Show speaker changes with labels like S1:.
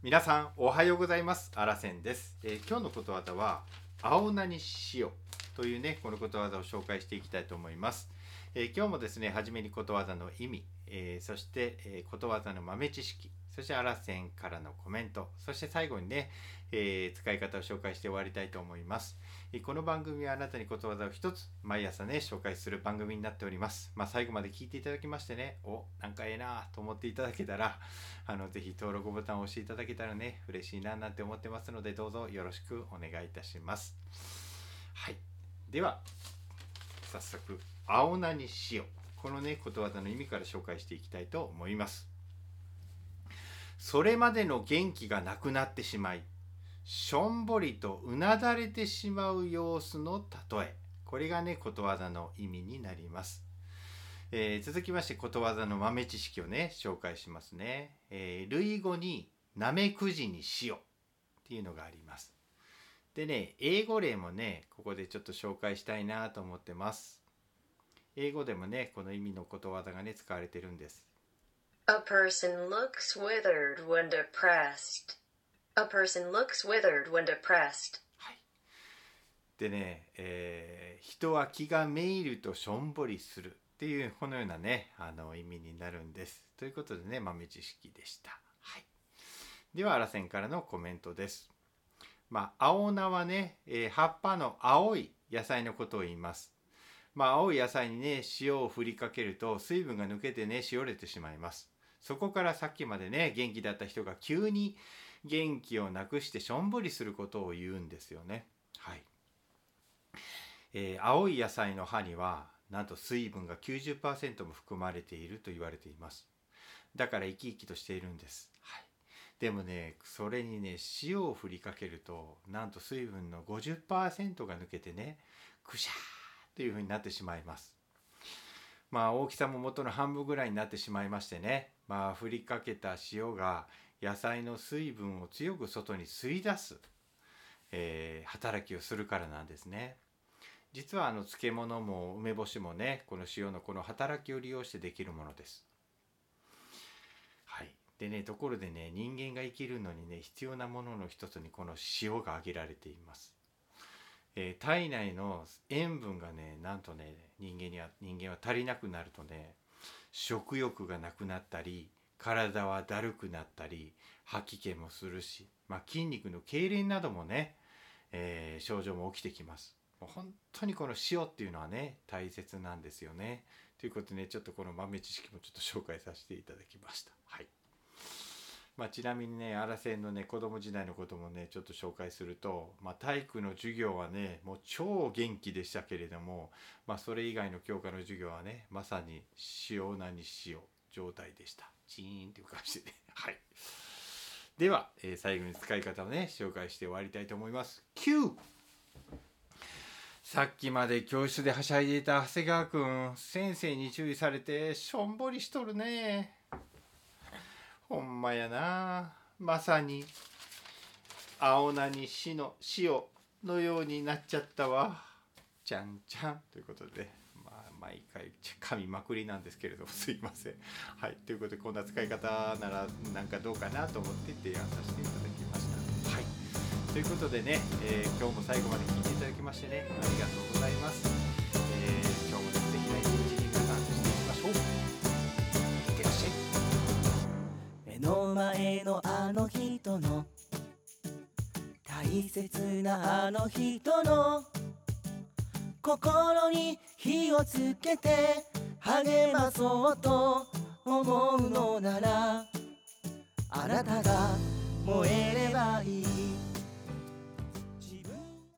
S1: 皆さんおはようございます。あらせんです、えー今日のことわざは青菜に塩。というねこのことわざを紹介していきたいと思います、えー今日もですね初めにことわざの意味、えーそして、えーことわざの豆知識そしてあらせんからのコメントそして最後にね、えー使い方を紹介して終わりたいと思います。えーこの番組はあなたにことわざを一つ毎朝ね紹介する番組になっております。まあ最後まで聞いていただきましてねおなんかええなと思っていただけたらあのぜひ登録ボタンを押していただけたらね嬉しいななんて思ってますのでどうぞよろしくお願いいたします。はい。では早速青菜に塩。このねことわざの意味から紹介していきたいと思います。それまでの元気がなくなってしまいしょんぼりとうなだれてしまう様子の例え。これがねことわざの意味になります。えー続きましてことわざの豆知識をね紹介しますね、えー類語になめくじに塩っていうのがあります。でね英語例もねここでちょっと紹介したいなと思ってます。英語でもねこの意味のことわざがね使われてるんです。
S2: A person looks withered when depressed. A person looks withered when depressed.
S1: はい。でね、えー人は気がめいるとしょんぼりする。っていうこのようなねあの意味になるんです。ということでね豆知識でした、はい、ではあらせんからのコメントですまあ青菜はね、えー葉っぱの青い野菜のことを言います。まあ青い野菜にね塩を振りかけると水分が抜けてねしおれてしまいます。そこからさっきまでね元気だった人が急に元気をなくしてしょんぼりすることを言うんですよね。はい。えー青い野菜の葉にはなんと水分が90%も含まれていると言われています。だから生き生きとしているんです、でもねそれにね塩を振りかけるとなんと水分の50%が抜けてねくしゃーっていう風になってしまいます。まあ大きさも元の半分ぐらいになってしまいましてねまあ振りかけた塩が野菜の水分を強く外に吸い出す、えー働きをするからなんですね。実はあの漬物も梅干しもねこの塩のこの働きを利用してできるものです。でねところでね人間が生きるのにね必要なものの一つにこの塩が挙げられています、えー体内の塩分がねなんとね人間には人間は足りなくなるとね食欲がなくなったり体はだるくなったり吐き気もするし、まあ、筋肉の痙攣などもね、えー症状も起きてきます。もう本当にこの塩っていうのはね大切なんですよね。ということでねちょっとこの豆知識もちょっと紹介させていただきました。はい。まあ、ちなみにね、アラセンのね、子供時代のこともね、ちょっと紹介すると、まあ、体育の授業はね、もう超元気でしたけれども、まあ、それ以外の教科の授業はね、まさに塩なに塩状態でした。チーンっていう感じでね。はい。では、えー最後に使い方をね、紹介して終わりたいと思います。9! さっきまで教室ではしゃいでいた長谷川くん、先生に注意されて、しょんぼりしとるね。ほんまやな。まさに、青菜にしの塩のようになっちゃったわ。じゃんじゃんということで、まあ、毎回噛みまくりなんですけれども、すいません。はい、ということで、こんな使い方なら、なんかどうかなと思って提案させていただきました。はい。ということでね、えー今日も最後まで聞いていただきましてね、ありがとうございます。えー今日も素敵な
S3: 大切なあの人の心に火をつけて励まそうと思うのならあなたが燃えればいい。